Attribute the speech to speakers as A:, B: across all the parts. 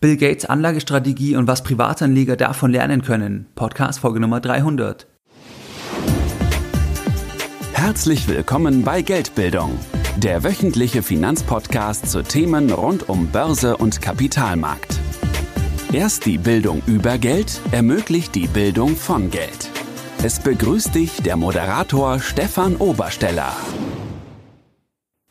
A: Bill Gates Anlagestrategie und was Privatanleger davon lernen können. Podcast Folge Nummer 300.
B: Herzlich willkommen bei Geldbildung, der wöchentliche Finanzpodcast zu Themen rund um Börse und Kapitalmarkt. Erst die Bildung über Geld ermöglicht die Bildung von Geld. Es begrüßt dich der Moderator Stefan Obersteller.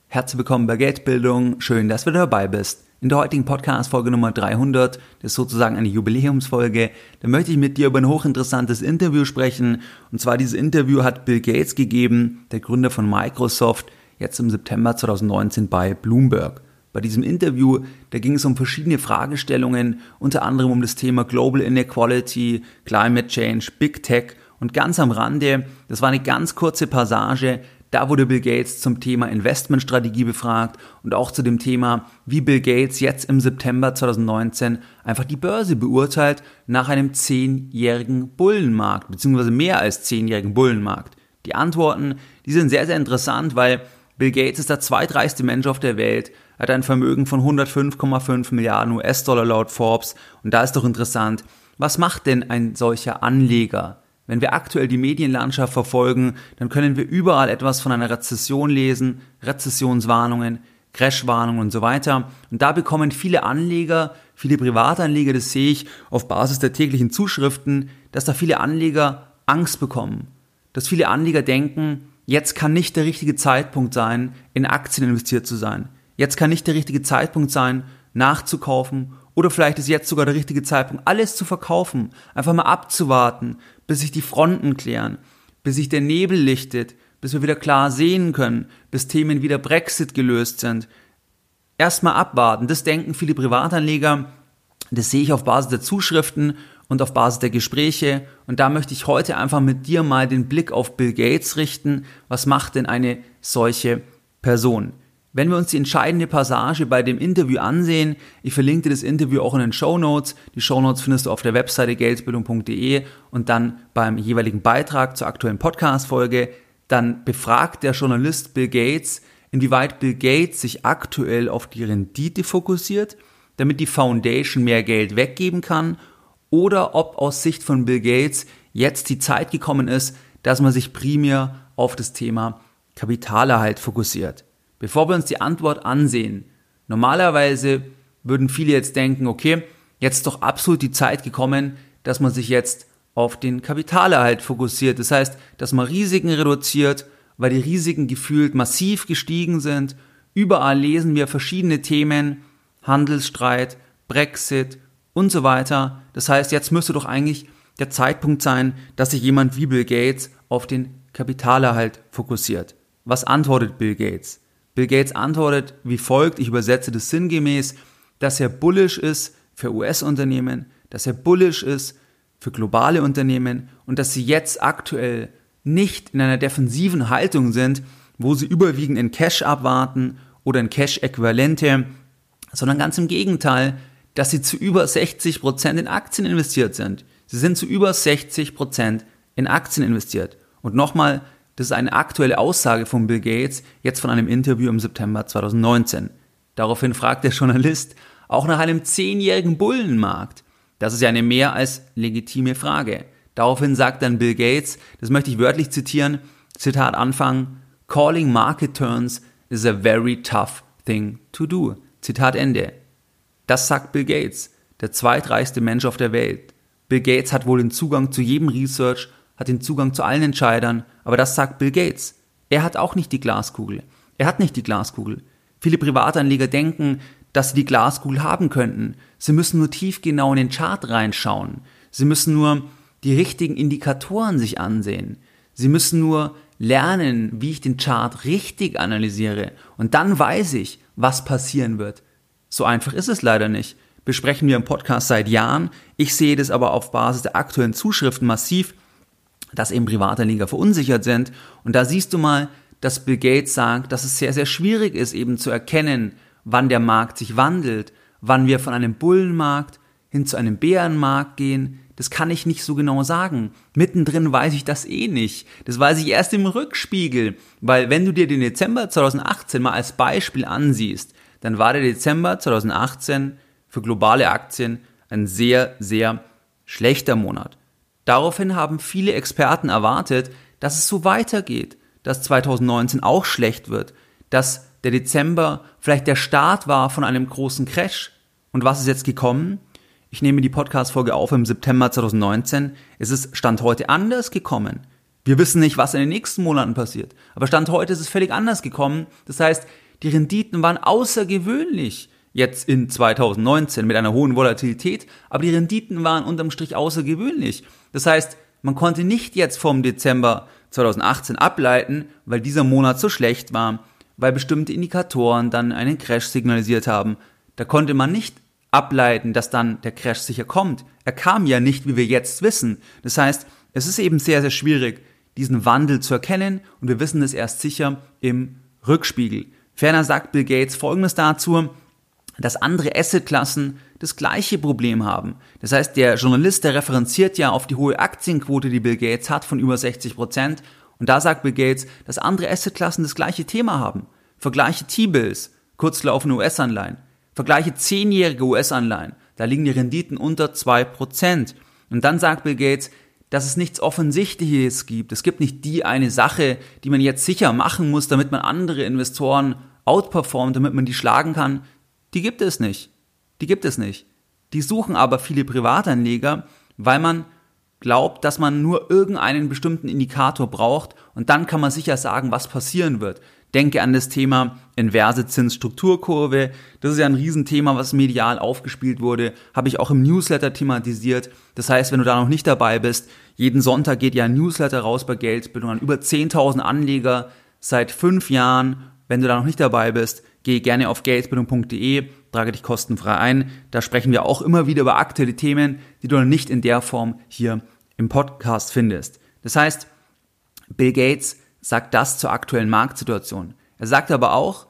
A: Herzlich willkommen bei Geldbildung. Schön, dass du dabei bist. In der heutigen Podcast-Folge Nummer 300, das ist sozusagen eine Jubiläumsfolge, da möchte ich mit dir über ein hochinteressantes Interview sprechen. Und zwar dieses Interview hat Bill Gates gegeben, der Gründer von Microsoft, jetzt im September 2019 bei Bloomberg. Bei diesem Interview, da ging es um verschiedene Fragestellungen, unter anderem um das Thema Global Inequality, Climate Change, Big Tech und ganz am Rande, das war eine ganz kurze Passage, da wurde Bill Gates zum Thema Investmentstrategie befragt und auch zu dem Thema, wie Bill Gates jetzt im September 2019 einfach die Börse beurteilt nach einem zehnjährigen Bullenmarkt, beziehungsweise mehr als zehnjährigen Bullenmarkt. Die Antworten, die sind sehr, sehr interessant, weil Bill Gates ist der zweitreichste Mensch auf der Welt, hat ein Vermögen von 105,5 Milliarden US-Dollar laut Forbes. Und da ist doch interessant, was macht denn ein solcher Anleger? Wenn wir aktuell die Medienlandschaft verfolgen, dann können wir überall etwas von einer Rezession lesen, Rezessionswarnungen, Crashwarnungen und so weiter. Und da bekommen viele Anleger, viele Privatanleger, das sehe ich auf Basis der täglichen Zuschriften, dass da viele Anleger Angst bekommen. Dass viele Anleger denken, jetzt kann nicht der richtige Zeitpunkt sein, in Aktien investiert zu sein. Jetzt kann nicht der richtige Zeitpunkt sein, nachzukaufen oder vielleicht ist jetzt sogar der richtige Zeitpunkt, alles zu verkaufen, einfach mal abzuwarten, bis sich die Fronten klären, bis sich der Nebel lichtet, bis wir wieder klar sehen können, bis Themen wie der Brexit gelöst sind. Erstmal abwarten, das denken viele Privatanleger, das sehe ich auf Basis der Zuschriften und auf Basis der Gespräche. Und da möchte ich heute einfach mit dir mal den Blick auf Bill Gates richten. Was macht denn eine solche Person? Wenn wir uns die entscheidende Passage bei dem Interview ansehen, ich verlinke dir das Interview auch in den Show Notes. Die Show Notes findest du auf der Webseite geldbildung.de und dann beim jeweiligen Beitrag zur aktuellen Podcast-Folge. Dann befragt der Journalist Bill Gates, inwieweit Bill Gates sich aktuell auf die Rendite fokussiert, damit die Foundation mehr Geld weggeben kann oder ob aus Sicht von Bill Gates jetzt die Zeit gekommen ist, dass man sich primär auf das Thema Kapitalerhalt fokussiert. Bevor wir uns die Antwort ansehen, normalerweise würden viele jetzt denken, okay, jetzt ist doch absolut die Zeit gekommen, dass man sich jetzt auf den Kapitalerhalt fokussiert. Das heißt, dass man Risiken reduziert, weil die Risiken gefühlt massiv gestiegen sind. Überall lesen wir verschiedene Themen, Handelsstreit, Brexit und so weiter. Das heißt, jetzt müsste doch eigentlich der Zeitpunkt sein, dass sich jemand wie Bill Gates auf den Kapitalerhalt fokussiert. Was antwortet Bill Gates? Bill Gates antwortet wie folgt, ich übersetze das sinngemäß, dass er bullish ist für US-Unternehmen, dass er bullish ist für globale Unternehmen und dass sie jetzt aktuell nicht in einer defensiven Haltung sind, wo sie überwiegend in Cash abwarten oder in Cash-Äquivalente, sondern ganz im Gegenteil, dass sie zu über 60 Prozent in Aktien investiert sind. Sie sind zu über 60 Prozent in Aktien investiert. Und nochmal, das ist eine aktuelle Aussage von Bill Gates, jetzt von einem Interview im September 2019. Daraufhin fragt der Journalist auch nach einem zehnjährigen Bullenmarkt. Das ist ja eine mehr als legitime Frage. Daraufhin sagt dann Bill Gates, das möchte ich wörtlich zitieren, Zitat Anfang, Calling market turns is a very tough thing to do. Zitat Ende. Das sagt Bill Gates, der zweitreichste Mensch auf der Welt. Bill Gates hat wohl den Zugang zu jedem Research hat den Zugang zu allen Entscheidern, aber das sagt Bill Gates. Er hat auch nicht die Glaskugel. Er hat nicht die Glaskugel. Viele Privatanleger denken, dass sie die Glaskugel haben könnten. Sie müssen nur tief genau in den Chart reinschauen. Sie müssen nur die richtigen Indikatoren sich ansehen. Sie müssen nur lernen, wie ich den Chart richtig analysiere. Und dann weiß ich, was passieren wird. So einfach ist es leider nicht. Besprechen wir im Podcast seit Jahren. Ich sehe das aber auf Basis der aktuellen Zuschriften massiv dass eben Privatanleger verunsichert sind. Und da siehst du mal, dass Bill Gates sagt, dass es sehr, sehr schwierig ist, eben zu erkennen, wann der Markt sich wandelt, wann wir von einem Bullenmarkt hin zu einem Bärenmarkt gehen. Das kann ich nicht so genau sagen. Mittendrin weiß ich das eh nicht. Das weiß ich erst im Rückspiegel. Weil wenn du dir den Dezember 2018 mal als Beispiel ansiehst, dann war der Dezember 2018 für globale Aktien ein sehr, sehr schlechter Monat. Daraufhin haben viele Experten erwartet, dass es so weitergeht, dass 2019 auch schlecht wird, dass der Dezember vielleicht der Start war von einem großen Crash. Und was ist jetzt gekommen? Ich nehme die Podcast-Folge auf im September 2019. Es ist Stand heute anders gekommen. Wir wissen nicht, was in den nächsten Monaten passiert. Aber Stand heute ist es völlig anders gekommen. Das heißt, die Renditen waren außergewöhnlich jetzt in 2019 mit einer hohen Volatilität, aber die Renditen waren unterm Strich außergewöhnlich. Das heißt, man konnte nicht jetzt vom Dezember 2018 ableiten, weil dieser Monat so schlecht war, weil bestimmte Indikatoren dann einen Crash signalisiert haben. Da konnte man nicht ableiten, dass dann der Crash sicher kommt. Er kam ja nicht, wie wir jetzt wissen. Das heißt, es ist eben sehr, sehr schwierig, diesen Wandel zu erkennen und wir wissen es erst sicher im Rückspiegel. Ferner sagt Bill Gates Folgendes dazu, dass andere Assetklassen das gleiche Problem haben. Das heißt, der Journalist, der referenziert ja auf die hohe Aktienquote, die Bill Gates hat, von über 60 Prozent. Und da sagt Bill Gates, dass andere Assetklassen das gleiche Thema haben. Vergleiche T-Bills, kurzlaufende US-Anleihen. Vergleiche zehnjährige US-Anleihen. Da liegen die Renditen unter zwei Prozent. Und dann sagt Bill Gates, dass es nichts Offensichtliches gibt. Es gibt nicht die eine Sache, die man jetzt sicher machen muss, damit man andere Investoren outperformt, damit man die schlagen kann. Die gibt es nicht. Die gibt es nicht. Die suchen aber viele Privatanleger, weil man glaubt, dass man nur irgendeinen bestimmten Indikator braucht und dann kann man sicher sagen, was passieren wird. Denke an das Thema inverse Zinsstrukturkurve. Das ist ja ein Riesenthema, was medial aufgespielt wurde. Habe ich auch im Newsletter thematisiert. Das heißt, wenn du da noch nicht dabei bist, jeden Sonntag geht ja ein Newsletter raus bei Geldbildung an über 10.000 Anleger seit fünf Jahren. Wenn du da noch nicht dabei bist, geh gerne auf geldbildung.de, trage dich kostenfrei ein. Da sprechen wir auch immer wieder über aktuelle Themen, die du nicht in der Form hier im Podcast findest. Das heißt, Bill Gates sagt das zur aktuellen Marktsituation. Er sagt aber auch,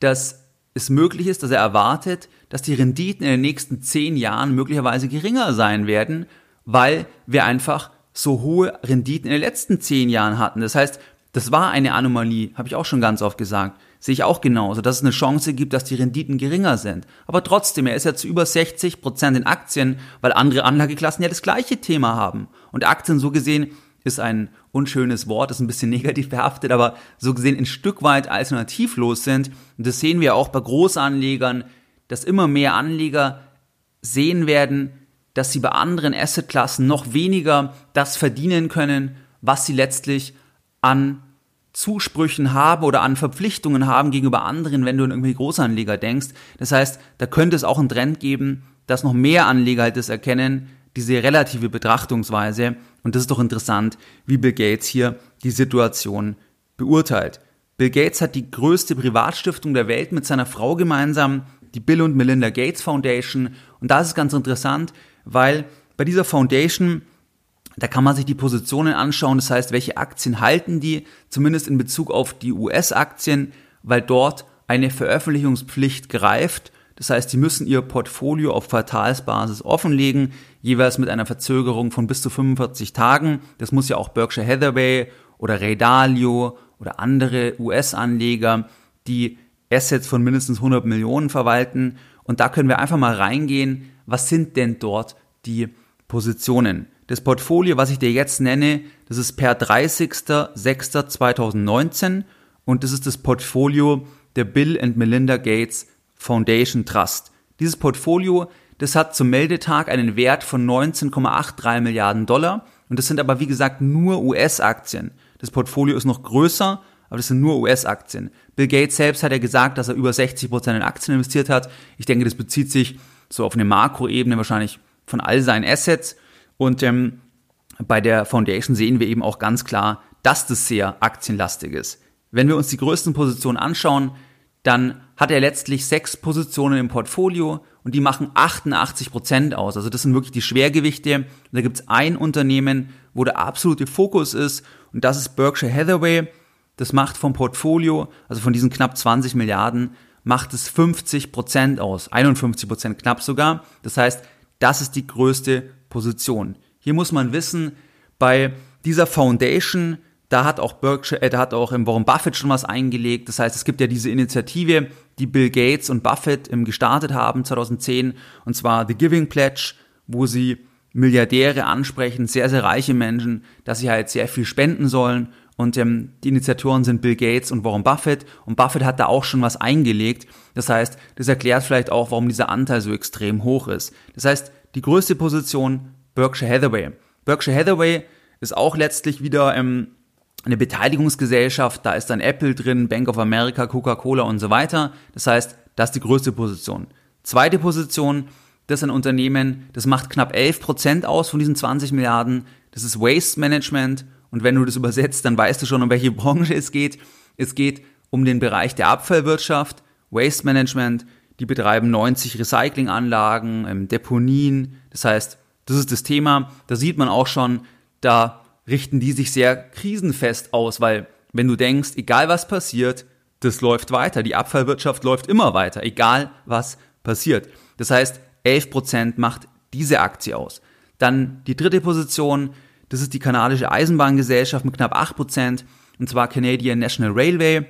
A: dass es möglich ist, dass er erwartet, dass die Renditen in den nächsten zehn Jahren möglicherweise geringer sein werden, weil wir einfach so hohe Renditen in den letzten zehn Jahren hatten. Das heißt, das war eine Anomalie, habe ich auch schon ganz oft gesagt. Sehe ich auch genauso, dass es eine Chance gibt, dass die Renditen geringer sind. Aber trotzdem, er ist ja zu über 60 Prozent in Aktien, weil andere Anlageklassen ja das gleiche Thema haben. Und Aktien so gesehen ist ein unschönes Wort, ist ein bisschen negativ behaftet, aber so gesehen ein Stück weit alternativlos sind. Und das sehen wir auch bei Großanlegern, dass immer mehr Anleger sehen werden, dass sie bei anderen Assetklassen noch weniger das verdienen können, was sie letztlich an Zusprüchen haben oder an Verpflichtungen haben gegenüber anderen, wenn du an irgendwelche Großanleger denkst. Das heißt, da könnte es auch einen Trend geben, dass noch mehr Anleger halt das erkennen, diese relative Betrachtungsweise. Und das ist doch interessant, wie Bill Gates hier die Situation beurteilt. Bill Gates hat die größte Privatstiftung der Welt mit seiner Frau gemeinsam, die Bill und Melinda Gates Foundation. Und da ist ganz interessant, weil bei dieser Foundation, da kann man sich die Positionen anschauen, das heißt, welche Aktien halten die, zumindest in Bezug auf die US-Aktien, weil dort eine Veröffentlichungspflicht greift das heißt, sie müssen ihr Portfolio auf Quartalsbasis offenlegen, jeweils mit einer Verzögerung von bis zu 45 Tagen. Das muss ja auch Berkshire Hathaway oder Ray Dalio oder andere US-Anleger, die Assets von mindestens 100 Millionen verwalten. Und da können wir einfach mal reingehen, was sind denn dort die Positionen? Das Portfolio, was ich dir jetzt nenne, das ist per 30.06.2019 und das ist das Portfolio der Bill and Melinda Gates Foundation Trust. Dieses Portfolio, das hat zum Meldetag einen Wert von 19,83 Milliarden Dollar und das sind aber wie gesagt nur US-Aktien. Das Portfolio ist noch größer, aber das sind nur US-Aktien. Bill Gates selbst hat ja gesagt, dass er über 60 Prozent in Aktien investiert hat. Ich denke, das bezieht sich so auf eine Makroebene wahrscheinlich von all seinen Assets. Und ähm, bei der Foundation sehen wir eben auch ganz klar, dass das sehr aktienlastig ist. Wenn wir uns die größten Positionen anschauen, dann hat er letztlich sechs Positionen im Portfolio und die machen 88 Prozent aus. Also das sind wirklich die Schwergewichte. Und da gibt es ein Unternehmen, wo der absolute Fokus ist und das ist Berkshire Hathaway. Das macht vom Portfolio, also von diesen knapp 20 Milliarden, macht es 50 Prozent aus. 51 Prozent knapp sogar. Das heißt, das ist die größte Position. Hier muss man wissen, bei dieser Foundation da hat auch Berkshire, äh, da hat auch Warren Buffett schon was eingelegt. Das heißt, es gibt ja diese Initiative, die Bill Gates und Buffett gestartet haben 2010, und zwar The Giving Pledge, wo sie Milliardäre ansprechen, sehr, sehr reiche Menschen, dass sie halt sehr viel spenden sollen. Und ähm, die Initiatoren sind Bill Gates und Warren Buffett. Und Buffett hat da auch schon was eingelegt. Das heißt, das erklärt vielleicht auch, warum dieser Anteil so extrem hoch ist. Das heißt, die größte Position Berkshire Hathaway. Berkshire Hathaway ist auch letztlich wieder ähm, eine Beteiligungsgesellschaft, da ist dann Apple drin, Bank of America, Coca-Cola und so weiter. Das heißt, das ist die größte Position. Zweite Position, das ist ein Unternehmen, das macht knapp 11 Prozent aus von diesen 20 Milliarden. Das ist Waste Management. Und wenn du das übersetzt, dann weißt du schon, um welche Branche es geht. Es geht um den Bereich der Abfallwirtschaft, Waste Management. Die betreiben 90 Recyclinganlagen, ähm, Deponien. Das heißt, das ist das Thema. Da sieht man auch schon, da richten die sich sehr krisenfest aus, weil wenn du denkst, egal was passiert, das läuft weiter, die Abfallwirtschaft läuft immer weiter, egal was passiert. Das heißt, 11% macht diese Aktie aus. Dann die dritte Position, das ist die kanadische Eisenbahngesellschaft mit knapp 8%, und zwar Canadian National Railway.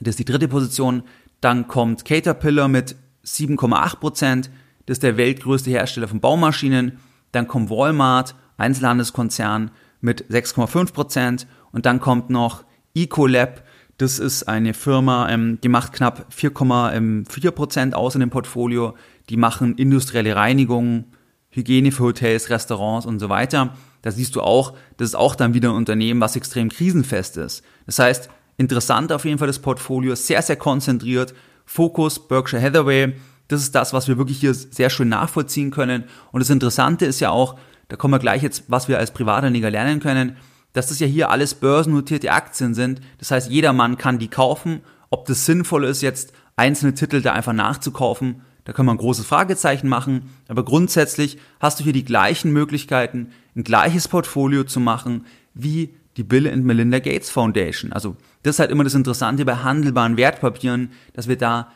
A: Das ist die dritte Position. Dann kommt Caterpillar mit 7,8%, das ist der weltgrößte Hersteller von Baumaschinen. Dann kommt Walmart, Einzelhandelskonzern mit 6,5 Prozent und dann kommt noch Ecolab, das ist eine Firma, ähm, die macht knapp 4,4 Prozent aus in dem Portfolio. Die machen industrielle Reinigung, Hygiene für Hotels, Restaurants und so weiter. Da siehst du auch, das ist auch dann wieder ein Unternehmen, was extrem krisenfest ist. Das heißt, interessant auf jeden Fall das Portfolio, sehr, sehr konzentriert. Fokus Berkshire Hathaway, das ist das, was wir wirklich hier sehr schön nachvollziehen können. Und das Interessante ist ja auch, da kommen wir gleich jetzt, was wir als Privatanleger lernen können, dass das ja hier alles börsennotierte Aktien sind. Das heißt, jedermann kann die kaufen. Ob das sinnvoll ist, jetzt einzelne Titel da einfach nachzukaufen, da kann man ein großes Fragezeichen machen. Aber grundsätzlich hast du hier die gleichen Möglichkeiten, ein gleiches Portfolio zu machen wie die Bill and Melinda Gates Foundation. Also das ist halt immer das Interessante bei handelbaren Wertpapieren, dass wir da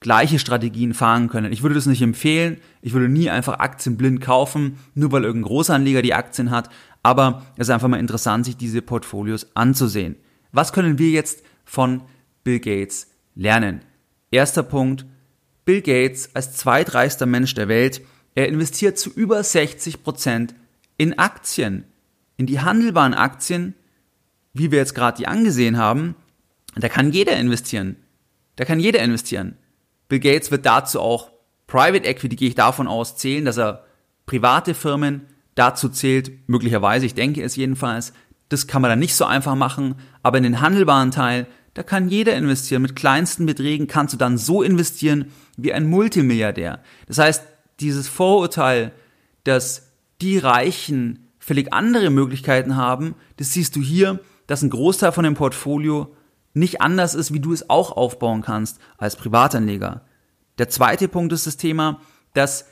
A: gleiche Strategien fahren können. Ich würde das nicht empfehlen. Ich würde nie einfach Aktien blind kaufen, nur weil irgendein Großanleger die Aktien hat. Aber es ist einfach mal interessant, sich diese Portfolios anzusehen. Was können wir jetzt von Bill Gates lernen? Erster Punkt. Bill Gates als zweitreichster Mensch der Welt, er investiert zu über 60 Prozent in Aktien, in die handelbaren Aktien, wie wir jetzt gerade die angesehen haben. Da kann jeder investieren. Da kann jeder investieren. Bill Gates wird dazu auch Private Equity, gehe ich davon aus, zählen, dass er private Firmen dazu zählt, möglicherweise, ich denke es jedenfalls. Das kann man dann nicht so einfach machen, aber in den handelbaren Teil, da kann jeder investieren. Mit kleinsten Beträgen kannst du dann so investieren wie ein Multimilliardär. Das heißt, dieses Vorurteil, dass die Reichen völlig andere Möglichkeiten haben, das siehst du hier, dass ein Großteil von dem Portfolio nicht anders ist, wie du es auch aufbauen kannst als Privatanleger. Der zweite Punkt ist das Thema, dass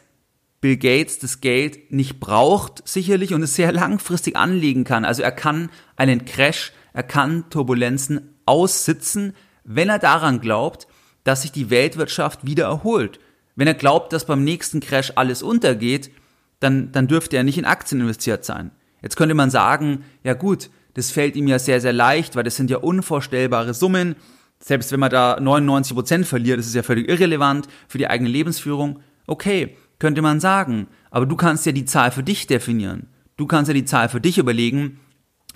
A: Bill Gates das Geld nicht braucht, sicherlich, und es sehr langfristig anlegen kann. Also er kann einen Crash, er kann Turbulenzen aussitzen, wenn er daran glaubt, dass sich die Weltwirtschaft wieder erholt. Wenn er glaubt, dass beim nächsten Crash alles untergeht, dann, dann dürfte er nicht in Aktien investiert sein. Jetzt könnte man sagen, ja gut, das fällt ihm ja sehr, sehr leicht, weil das sind ja unvorstellbare Summen. Selbst wenn man da 99 Prozent verliert, das ist ja völlig irrelevant für die eigene Lebensführung. Okay, könnte man sagen. Aber du kannst ja die Zahl für dich definieren. Du kannst ja die Zahl für dich überlegen,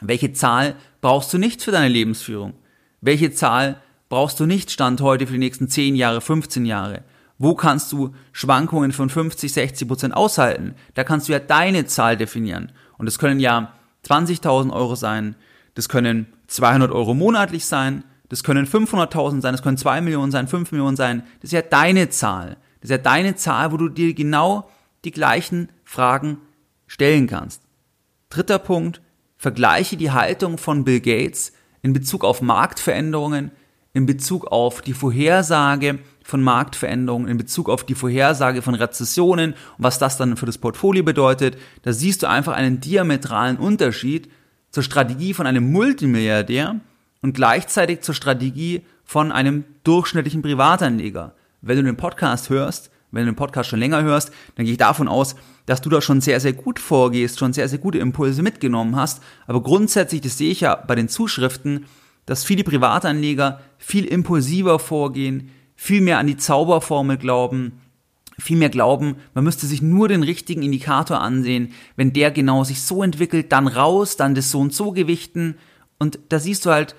A: welche Zahl brauchst du nicht für deine Lebensführung? Welche Zahl brauchst du nicht Stand heute für die nächsten 10 Jahre, 15 Jahre? Wo kannst du Schwankungen von 50, 60 Prozent aushalten? Da kannst du ja deine Zahl definieren. Und es können ja 20.000 Euro sein, das können 200 Euro monatlich sein, das können 500.000 sein, das können 2 Millionen sein, 5 Millionen sein. Das ist ja deine Zahl. Das ist ja deine Zahl, wo du dir genau die gleichen Fragen stellen kannst. Dritter Punkt, vergleiche die Haltung von Bill Gates in Bezug auf Marktveränderungen, in Bezug auf die Vorhersage von Marktveränderungen, in Bezug auf die Vorhersage von Rezessionen und was das dann für das Portfolio bedeutet, da siehst du einfach einen diametralen Unterschied zur Strategie von einem Multimilliardär und gleichzeitig zur Strategie von einem durchschnittlichen Privatanleger. Wenn du den Podcast hörst, wenn du den Podcast schon länger hörst, dann gehe ich davon aus, dass du da schon sehr, sehr gut vorgehst, schon sehr, sehr gute Impulse mitgenommen hast. Aber grundsätzlich, das sehe ich ja bei den Zuschriften, dass viele Privatanleger viel impulsiver vorgehen, viel mehr an die Zauberformel glauben, viel mehr glauben, man müsste sich nur den richtigen Indikator ansehen, wenn der genau sich so entwickelt, dann raus, dann das so und so gewichten. Und da siehst du halt,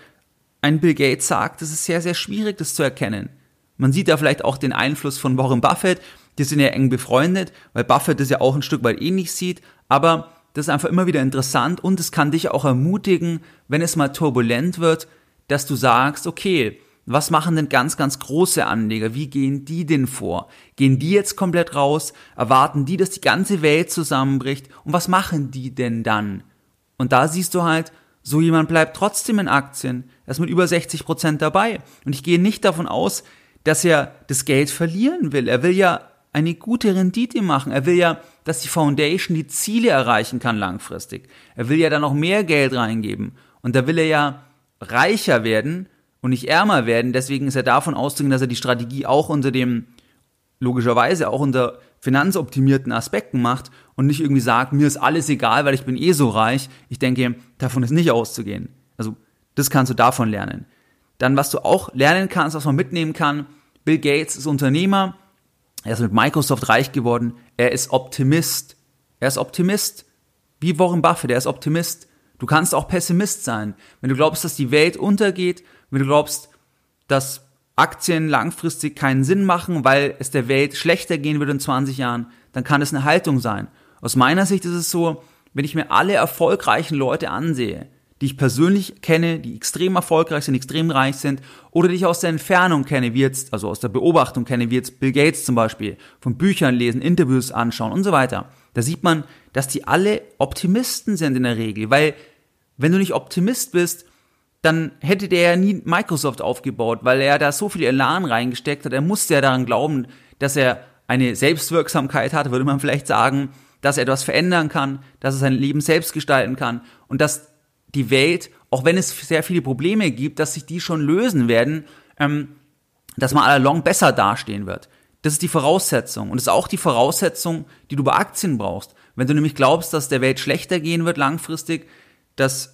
A: ein Bill Gates sagt, es ist sehr, sehr schwierig, das zu erkennen. Man sieht da vielleicht auch den Einfluss von Warren Buffett, die sind ja eng befreundet, weil Buffett das ja auch ein Stück weit ähnlich sieht, aber das ist einfach immer wieder interessant und es kann dich auch ermutigen, wenn es mal turbulent wird, dass du sagst, okay, was machen denn ganz, ganz große Anleger? Wie gehen die denn vor? Gehen die jetzt komplett raus? Erwarten die, dass die ganze Welt zusammenbricht? Und was machen die denn dann? Und da siehst du halt, so jemand bleibt trotzdem in Aktien. Er ist mit über 60 Prozent dabei. Und ich gehe nicht davon aus, dass er das Geld verlieren will. Er will ja eine gute Rendite machen. Er will ja, dass die Foundation die Ziele erreichen kann langfristig. Er will ja da noch mehr Geld reingeben. Und da will er ja reicher werden und nicht ärmer werden. Deswegen ist er davon auszugehen, dass er die Strategie auch unter dem, logischerweise auch unter finanzoptimierten Aspekten macht und nicht irgendwie sagt, mir ist alles egal, weil ich bin eh so reich. Ich denke, davon ist nicht auszugehen. Also, das kannst du davon lernen. Dann, was du auch lernen kannst, was man mitnehmen kann, Bill Gates ist Unternehmer, er ist mit Microsoft reich geworden, er ist Optimist. Er ist Optimist. Wie Warren Buffett, er ist Optimist. Du kannst auch Pessimist sein. Wenn du glaubst, dass die Welt untergeht, wenn du glaubst, dass Aktien langfristig keinen Sinn machen, weil es der Welt schlechter gehen wird in 20 Jahren, dann kann es eine Haltung sein. Aus meiner Sicht ist es so, wenn ich mir alle erfolgreichen Leute ansehe, die ich persönlich kenne, die extrem erfolgreich sind, extrem reich sind, oder die ich aus der Entfernung kenne, wie jetzt, also aus der Beobachtung kenne, wie jetzt Bill Gates zum Beispiel, von Büchern lesen, Interviews anschauen und so weiter, da sieht man, dass die alle Optimisten sind in der Regel, weil wenn du nicht Optimist bist, dann hätte der ja nie Microsoft aufgebaut, weil er da so viel Elan reingesteckt hat. Er musste ja daran glauben, dass er eine Selbstwirksamkeit hat, würde man vielleicht sagen, dass er etwas verändern kann, dass er sein Leben selbst gestalten kann und dass die Welt, auch wenn es sehr viele Probleme gibt, dass sich die schon lösen werden, ähm, dass man allalong besser dastehen wird. Das ist die Voraussetzung. Und das ist auch die Voraussetzung, die du bei Aktien brauchst. Wenn du nämlich glaubst, dass der Welt schlechter gehen wird langfristig, dass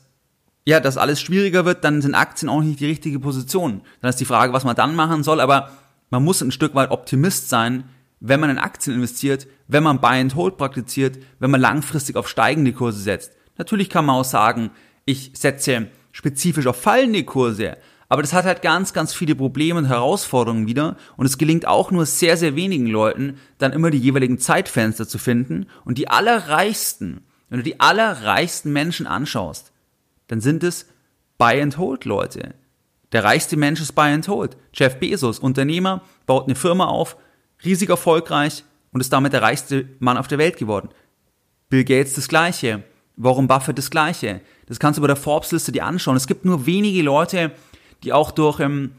A: ja, dass alles schwieriger wird, dann sind Aktien auch nicht die richtige Position. Dann ist die Frage, was man dann machen soll, aber man muss ein Stück weit Optimist sein, wenn man in Aktien investiert, wenn man Buy and Hold praktiziert, wenn man langfristig auf steigende Kurse setzt. Natürlich kann man auch sagen, ich setze spezifisch auf fallende Kurse, aber das hat halt ganz, ganz viele Probleme und Herausforderungen wieder und es gelingt auch nur sehr, sehr wenigen Leuten, dann immer die jeweiligen Zeitfenster zu finden und die allerreichsten, wenn du die allerreichsten Menschen anschaust, dann sind es Buy and Hold Leute. Der reichste Mensch ist Buy and Hold. Jeff Bezos, Unternehmer, baut eine Firma auf, riesig erfolgreich und ist damit der reichste Mann auf der Welt geworden. Bill Gates das gleiche. Warren Buffett das gleiche. Das kannst du bei der Forbes-Liste dir anschauen. Es gibt nur wenige Leute, die auch durch, ähm,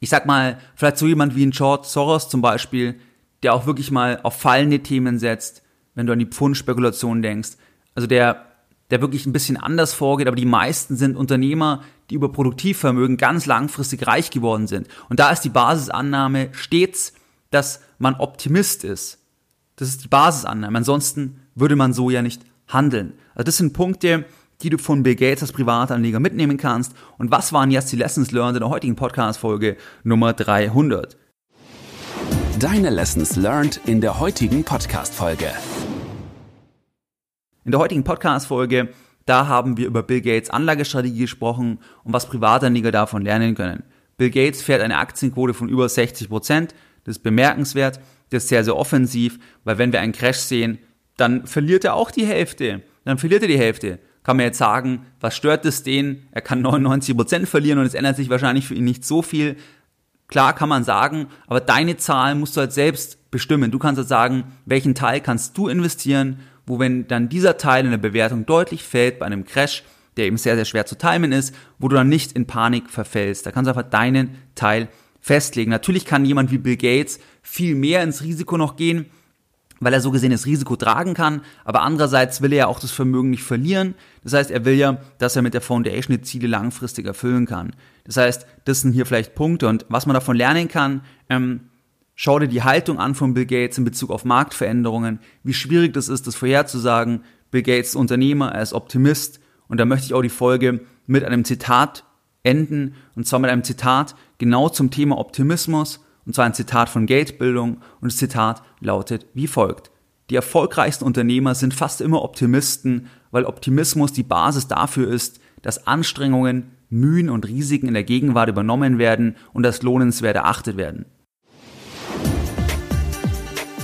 A: ich sag mal, vielleicht so jemand wie ein George Soros zum Beispiel, der auch wirklich mal auf fallende Themen setzt, wenn du an die Pfundspekulation denkst. Also der der wirklich ein bisschen anders vorgeht, aber die meisten sind Unternehmer, die über Produktivvermögen ganz langfristig reich geworden sind. Und da ist die Basisannahme stets, dass man Optimist ist. Das ist die Basisannahme. Ansonsten würde man so ja nicht handeln. Also das sind Punkte, die du von Bill Gates als Privatanleger mitnehmen kannst. Und was waren jetzt die Lessons learned in der heutigen Podcast-Folge Nummer 300?
B: Deine Lessons learned in der heutigen Podcast-Folge.
A: In der heutigen Podcast-Folge, da haben wir über Bill Gates Anlagestrategie gesprochen und was Privatanleger davon lernen können. Bill Gates fährt eine Aktienquote von über 60 Prozent. Das ist bemerkenswert. Das ist sehr, sehr offensiv, weil wenn wir einen Crash sehen, dann verliert er auch die Hälfte. Dann verliert er die Hälfte. Kann man jetzt sagen, was stört es den? Er kann 99 Prozent verlieren und es ändert sich wahrscheinlich für ihn nicht so viel. Klar kann man sagen, aber deine Zahlen musst du halt selbst bestimmen. Du kannst halt sagen, welchen Teil kannst du investieren wo wenn dann dieser Teil in der Bewertung deutlich fällt bei einem Crash, der eben sehr, sehr schwer zu timen ist, wo du dann nicht in Panik verfällst. Da kannst du einfach deinen Teil festlegen. Natürlich kann jemand wie Bill Gates viel mehr ins Risiko noch gehen, weil er so gesehen das Risiko tragen kann, aber andererseits will er ja auch das Vermögen nicht verlieren. Das heißt, er will ja, dass er mit der Foundation die Ziele langfristig erfüllen kann. Das heißt, das sind hier vielleicht Punkte und was man davon lernen kann, ähm, Schau dir die Haltung an von Bill Gates in Bezug auf Marktveränderungen, wie schwierig das ist, das vorherzusagen. Bill Gates ist Unternehmer, er ist Optimist und da möchte ich auch die Folge mit einem Zitat enden und zwar mit einem Zitat genau zum Thema Optimismus Und zwar ein Zitat von Geldbildung und das Zitat lautet wie folgt. Die erfolgreichsten Unternehmer sind fast immer Optimisten, weil Optimismus die Basis dafür ist, dass Anstrengungen, Mühen und Risiken in der Gegenwart übernommen werden und als lohnenswert erachtet werden.